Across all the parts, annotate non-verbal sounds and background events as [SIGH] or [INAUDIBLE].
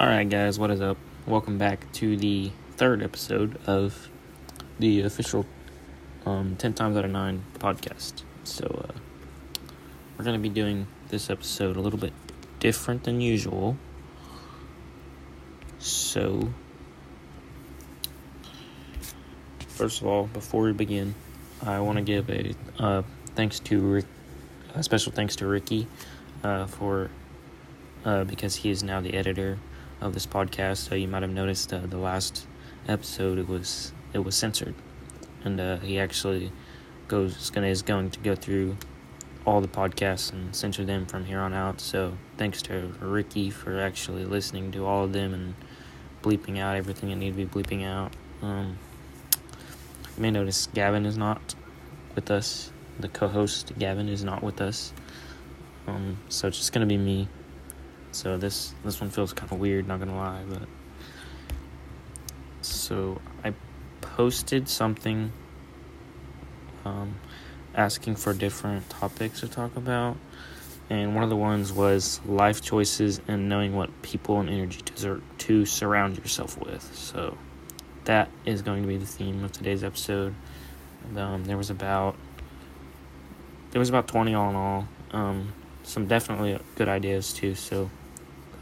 Alright, guys, what is up? Welcome back to the third episode of the official um, 10 times out of 9 podcast. So, uh, we're going to be doing this episode a little bit different than usual. So, first of all, before we begin, I want to give a uh, thanks to Rick, a special thanks to Ricky uh, for uh, because he is now the editor of this podcast. So you might have noticed uh, the last episode it was it was censored, and uh, he actually goes is gonna is going to go through all the podcasts and censor them from here on out. So thanks to Ricky for actually listening to all of them and bleeping out everything that need to be bleeping out. Um, you may notice Gavin is not with us. The co-host Gavin is not with us. Um, so it's just gonna be me so this this one feels kind of weird, not gonna lie, but so I posted something um, asking for different topics to talk about, and one of the ones was life choices and knowing what people and energy to to surround yourself with. So that is going to be the theme of today's episode. Um, there was about there was about twenty all in all. Um, some definitely good ideas too. So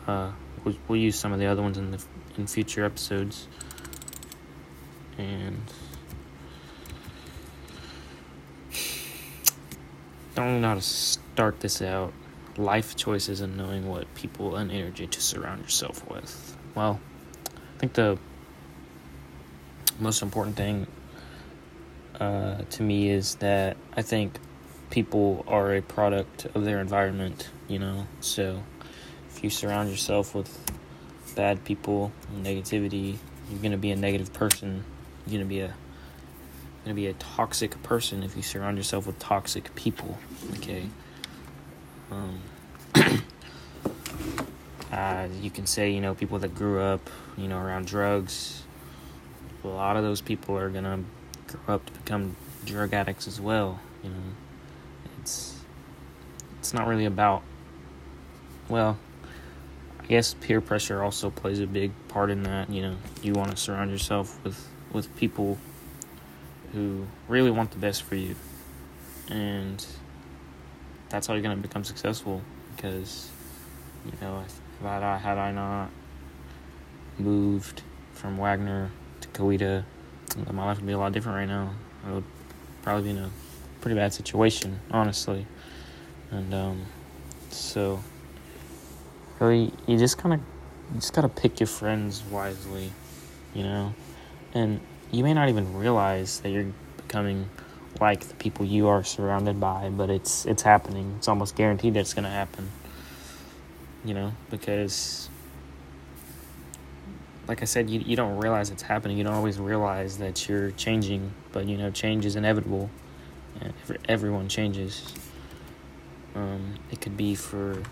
uh, we'll, use some of the other ones in the in future episodes. And don't know how to start this out. Life choices and knowing what people and energy to surround yourself with. Well, I think the most important thing uh, to me is that I think people are a product of their environment, you know, so if you surround yourself with bad people, negativity, you're gonna be a negative person. You're gonna be a gonna be a toxic person if you surround yourself with toxic people. Okay. Um, [CLEARS THROAT] uh, you can say you know people that grew up you know around drugs. A lot of those people are gonna grow up to become drug addicts as well. You know, it's it's not really about well Yes, peer pressure also plays a big part in that. You know, you want to surround yourself with with people who really want the best for you, and that's how you're gonna become successful. Because you know, if, had I had I not moved from Wagner to Coweta, my life would be a lot different right now. I would probably be in a pretty bad situation, honestly, and um, so really you just kind of you just gotta pick your friends wisely you know? And you may not even realize that you're becoming like the people you are surrounded by but it's it's happening. It's almost guaranteed that it's gonna happen you know? Because like i said you, you don't realize it's happening. You don't always realize that you're changing but you know change is inevitable. And everyone changes. Um, it could be for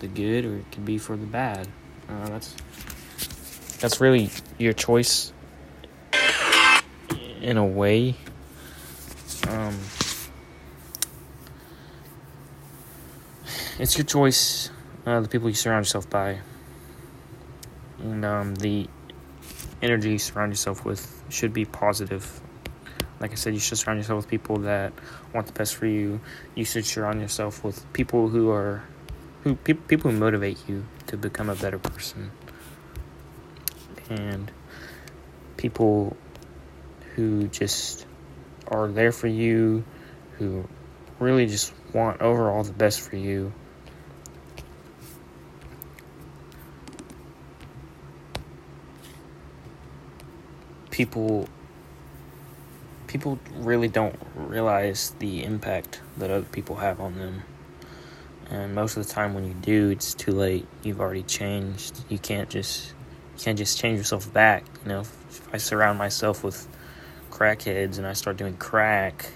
the good or it could be for the bad. Uh, that's that's really your choice in a way. Um, it's your choice, uh, the people you surround yourself by, and um, the energy you surround yourself with should be positive. Like I said, you should surround yourself with people that want the best for you. You should surround yourself with people who are who people who motivate you to become a better person. And people who just are there for you who really just want overall the best for you. People people really don't realize the impact that other people have on them and most of the time when you do it's too late. You've already changed. You can't just you can't just change yourself back. You know if i surround myself with crackheads and i start doing crack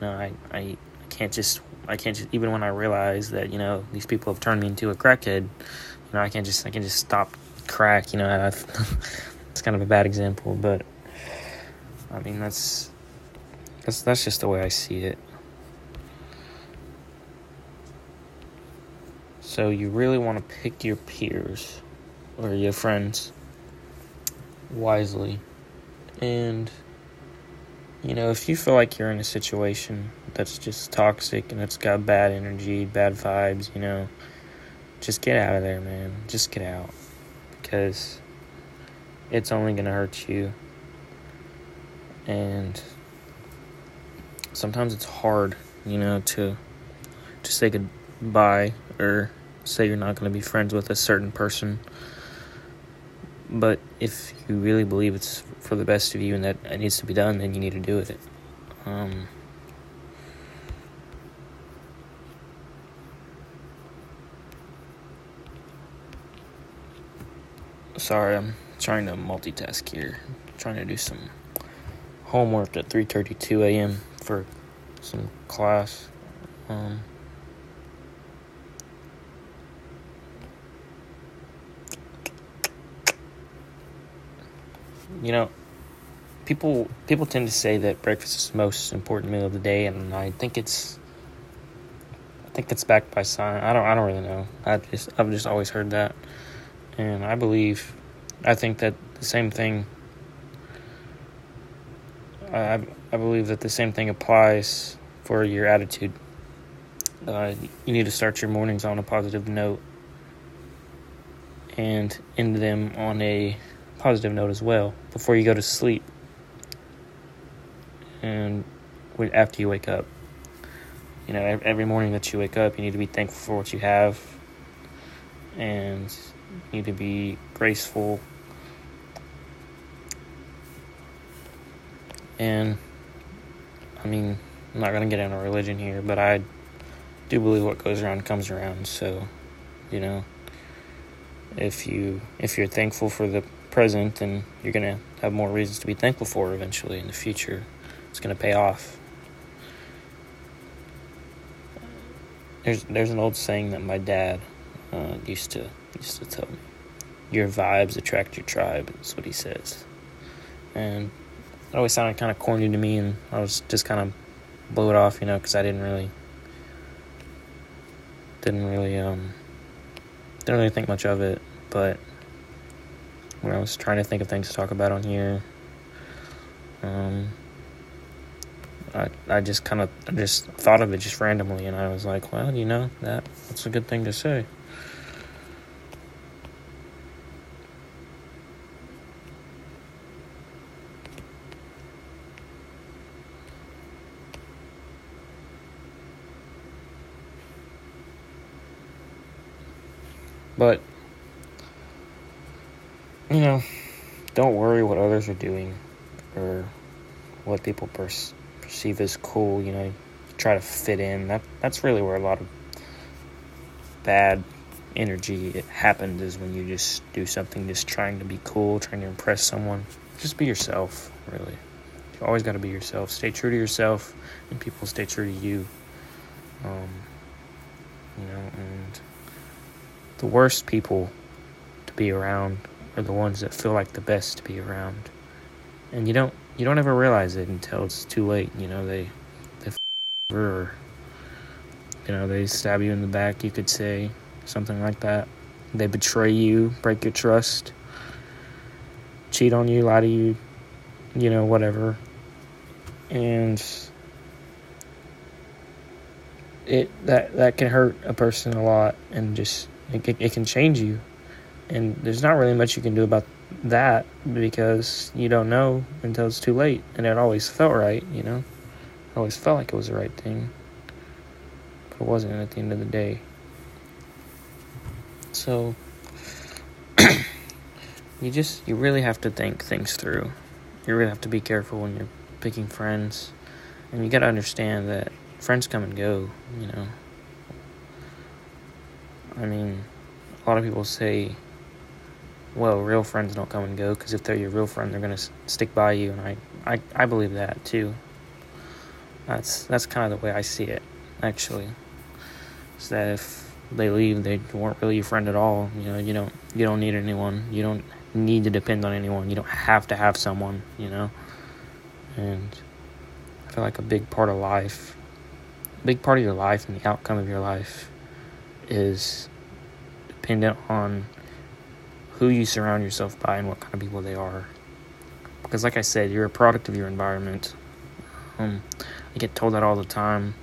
you know i i, can't just i can't just even when i realize that you know these people have turned me into a crackhead you know i can't just i can just stop crack you know [LAUGHS] it's kind of a bad example but i mean that's that's that's just the way i see it So you really want to pick your peers or your friends wisely. And, you know, if you feel like you're in a situation that's just toxic and it's got bad energy, bad vibes, you know, just get out of there, man. Just get out. Because it's only going to hurt you. And sometimes it's hard, you know, to to say goodbye or say you're not going to be friends with a certain person. But if you really believe it's for the best of you and that it needs to be done, then you need to do with it. Um, sorry, I'm trying to multitask here. I'm trying to do some homework at 3:32 a.m. for some class. Um, you know, people people tend to say that breakfast is the most important meal of the day, and I think it's I think it's backed by science. I don't I don't really know. I just I've just always heard that, and I believe I think that the same thing. I I believe that the same thing applies for your attitude. Uh, you need to start your mornings on a positive note and end them on a positive note as well before you go to sleep and after you wake up. You know, every morning that you wake up, you need to be thankful for what you have and you need to be graceful. And I mean, I'm not going to get into religion here, but I do believe what goes around comes around. So, you know, if you if you're thankful for the present, and you're going to have more reasons to be thankful for eventually in the future. It's going to pay off. There's there's an old saying that my dad uh, used to used to tell me. Your vibes attract your tribe. Is what he says, and it always sounded kind of corny to me, and I was just kind of blew it off, you know, because I didn't really didn't really um didn't really think much of it, but when I was trying to think of things to talk about on here. Um, I I just kind of I just thought of it just randomly, and I was like, well, you know that that's a good thing to say. But you know, don't worry what others are doing or what people per- perceive as cool. You know, try to fit in. That that's really where a lot of bad energy it happens is when you just do something just trying to be cool, trying to impress someone. Just be yourself, really. You always got to be yourself. Stay true to yourself, and people stay true to you. Um, you know, and the worst people to be around are the ones that feel like the best to be around. And you don't you don't ever realize it until it's too late. You know they they f- or you know they stab you in the back. You could say something like that. They betray you, break your trust, cheat on you, lie to you, you know whatever. And it that that can hurt a person a lot and just it, it can change you and there's not really much you can do about that because you don't know until it's too late. And it always felt right, you know? It always felt like it was the right thing. But it wasn't at the end of the day. So, [CLEARS THROAT] you just, you really have to think things through. You really have to be careful when you're picking friends. And you gotta understand that friends come and go, you know? I mean, a lot of people say well, real friends don't come and go because if they're your real friend, they're gonna s- stick by you, and I, I, I believe that too. That's that's kind of the way I see it, actually. Is that if they leave, they weren't really your friend at all. You know, you don't you don't need anyone. You don't need to depend on anyone. You don't have to have someone. You know, and I feel like a big part of life, a big part of your life and the outcome of your life, is dependent on who you surround yourself by and what kind of people they are. Because, like I said, you're a product of your environment. Um, I get told that all the time.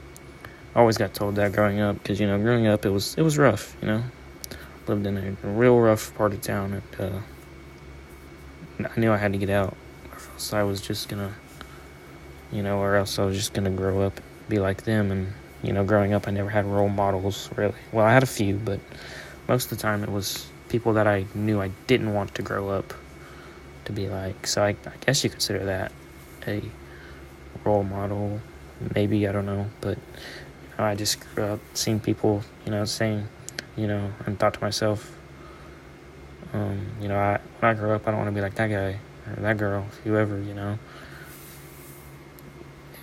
I always got told that growing up because you know, growing up it was it was rough. You know, lived in a, real rough part of town, and uh, I knew I had to get out, or else I was just gonna, you know, or else I was just gonna grow up, be like them, and you know, growing up I never had role models really. Well, I had a few, but most of the time it was people that I knew I didn't want to grow up to be like. So I, I guess you consider that a role model, maybe I don't know, but you know, I just grew up seeing people, you know, saying, you know, and thought to myself, um, you know, I when I grow up, I don't want to be like that guy or that girl, whoever, you know.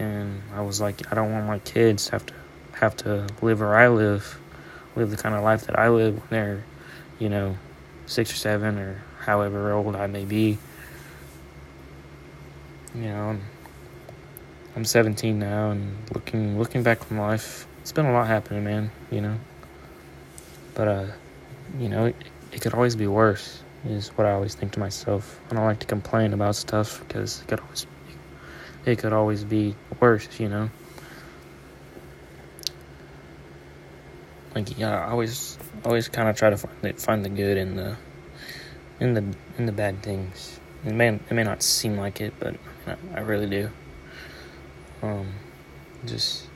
And I was like, I don't want my kids to have to have to live where I live, live the kind of life that I live when they're, you know, six or seven or however old I may be. You know, I'm I'm 17 now, and looking looking back on life, it's been a lot happening, man. You know, but uh, you know, it, it could always be worse. Is what I always think to myself. I don't like to complain about stuff because it could always it could always be worse. You know. Like yeah, I always always kind of try to find the, find the good in the in the in the bad things. It may it may not seem like it, but I, I really do. Um, just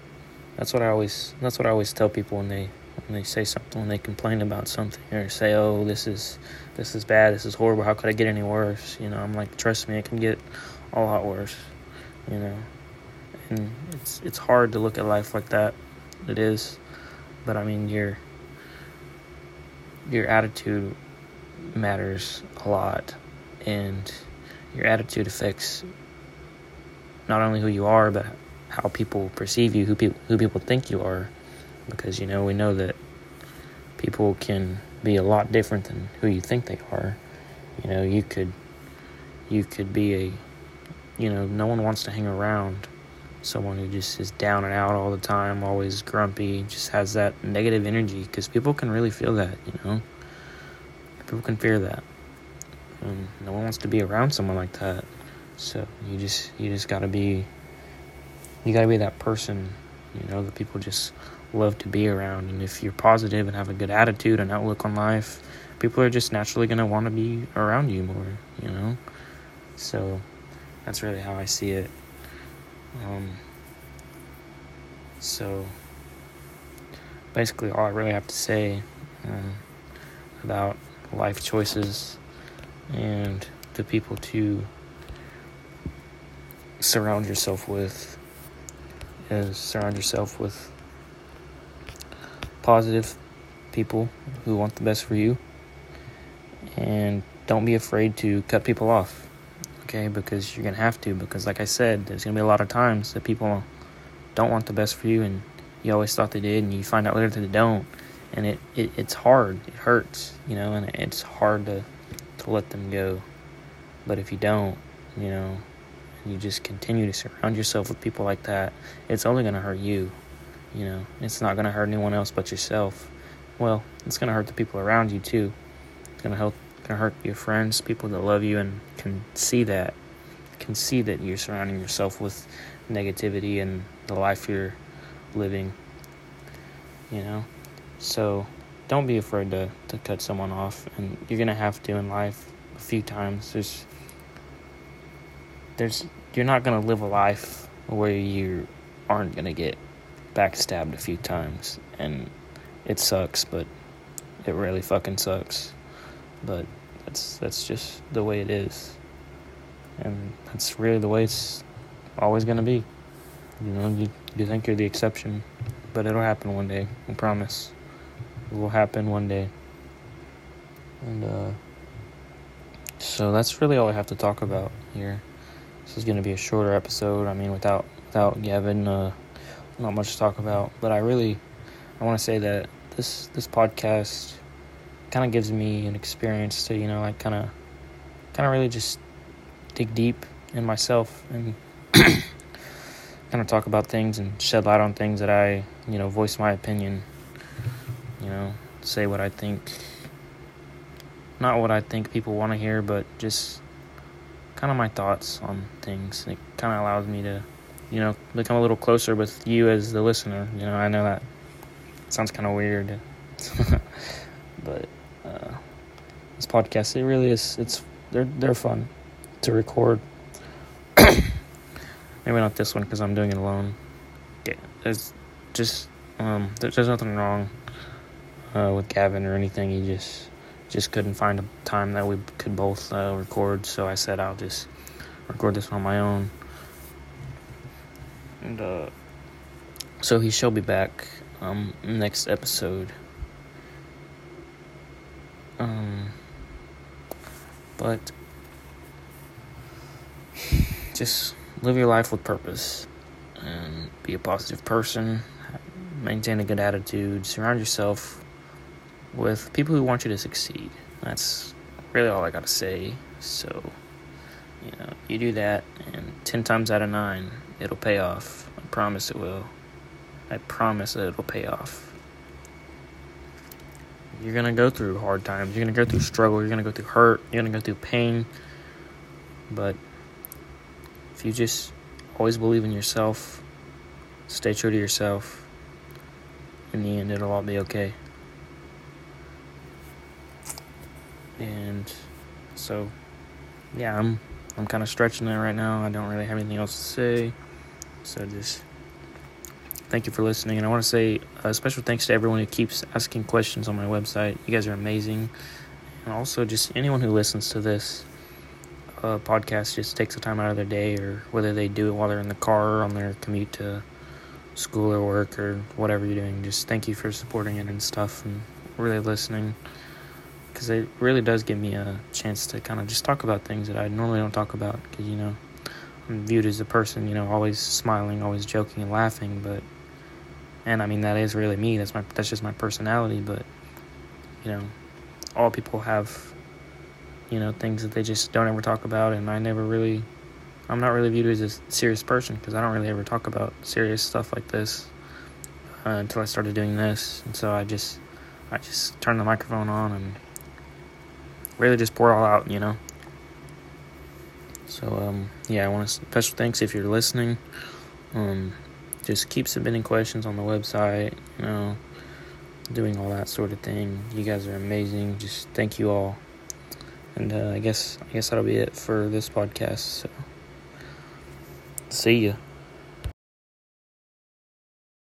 that's what I always that's what I always tell people when they when they say something when they complain about something or say oh this is this is bad this is horrible how could I get any worse you know I'm like trust me it can get a lot worse you know and it's it's hard to look at life like that it is but I mean your your attitude matters a lot and your attitude affects not only who you are, but how people perceive you, who people who people think you are, because you know we know that people can be a lot different than who you think they are. You know, you could you could be a you know, no one wants to hang around someone who just is down and out all the time, always grumpy, just has that negative energy because people can really feel that, you know. People can fear that. And no one wants to be around someone like that. So you just you just gotta be you gotta be that person, you know, that people just love to be around. And if you're positive and have a good attitude and outlook on life, people are just naturally gonna want to be around you more, you know. So that's really how I see it. Um, so basically, all I really have to say um, about life choices and the people to surround yourself with is surround yourself with positive people who want the best for you. And don't be afraid to cut people off okay because you're gonna have to because like i said there's gonna be a lot of times that people don't want the best for you and you always thought they did and you find out later that they don't and it, it it's hard it hurts you know and it's hard to to let them go but if you don't you know you just continue to surround yourself with people like that, it's only going to hurt you. You know, it's not going to hurt anyone else but yourself. Well, it's going to hurt the people around you too. It's going to help to hurt your friends, people that love you and can see that can see that you're surrounding yourself with negativity and the life you're living. You know? So, don't be afraid to to cut someone off and you're to have to in life a few times. There's there's you're not gonna live a life where you aren't gonna get backstabbed a few times, and it sucks, but it really fucking sucks. But that's that's just the way it is, and that's really the way it's always gonna be. You know, you you think you're the exception, but it'll happen one day. I promise. It will happen one day. And uh, so that's really all I have to talk about here. This is going to be a shorter episode. I mean, without without Gavin, uh, not much to talk about. But I really, I want to say that this this podcast kind of gives me an experience to you know like kind of kind of really just dig deep in myself and [COUGHS] kind of talk about things and shed light on things that I you know voice my opinion. You know, say what I think not what I think people want to hear, but just kind of my thoughts on things. It kind of allows me to, you know, become a little closer with you as the listener. You know, I know that sounds kind of weird, [LAUGHS] but this podcast it really is. It's they're they're fun to record. [COUGHS] Maybe not this one because I'm doing it alone. Yeah, there's just um, there's, there's nothing wrong uh, with Gavin or anything. He just just couldn't find a time that we could both uh, record, so I said I'll just record this on my own. And uh, so he shall be back um, next episode. Um, but just live your life with purpose and be a positive person. Maintain a good attitude. Surround yourself with people who want you to succeed. That's really all I gotta say. So, you know, you do that, and 10 times out of 9, it'll pay off. I promise it will. I promise that it'll pay off. You're gonna go through hard times, you're gonna go through struggle, you're gonna go through hurt, you're gonna go through pain. But if you just always believe in yourself, stay true to yourself, in the end, it'll all be okay. and so yeah i'm i'm kind of stretching it right now. I don't really have anything else to say. So just thank you for listening and i want to say a special thanks to everyone who keeps asking questions on my website you guys are amazing and also just anyone who listens to this uh, podcast just takes the time out of their day or whether they do it while they're in the car or on their commute to school or work or whatever you're doing just thank you for supporting it and stuff and really listening because it really does give me a chance to kind of just talk about things that I normally don't talk about. Because you know, I'm viewed as a person, you know, always smiling, always joking and laughing. But and I mean that is really me. That's my that's just my personality. But you know, all people have you know things that they just don't ever talk about, and I never really. I'm not really viewed as a serious person because I don't really ever talk about serious stuff like this uh, until I started doing this, and so I just I just turned the microphone on and really just pour it all out, you know. So um, yeah, I want to special thanks if you're listening. Um, just keep submitting questions on the website, you know, doing all that sort of thing. You guys are amazing. Just thank you all. And uh, I guess I guess that'll be it for this podcast. So see ya.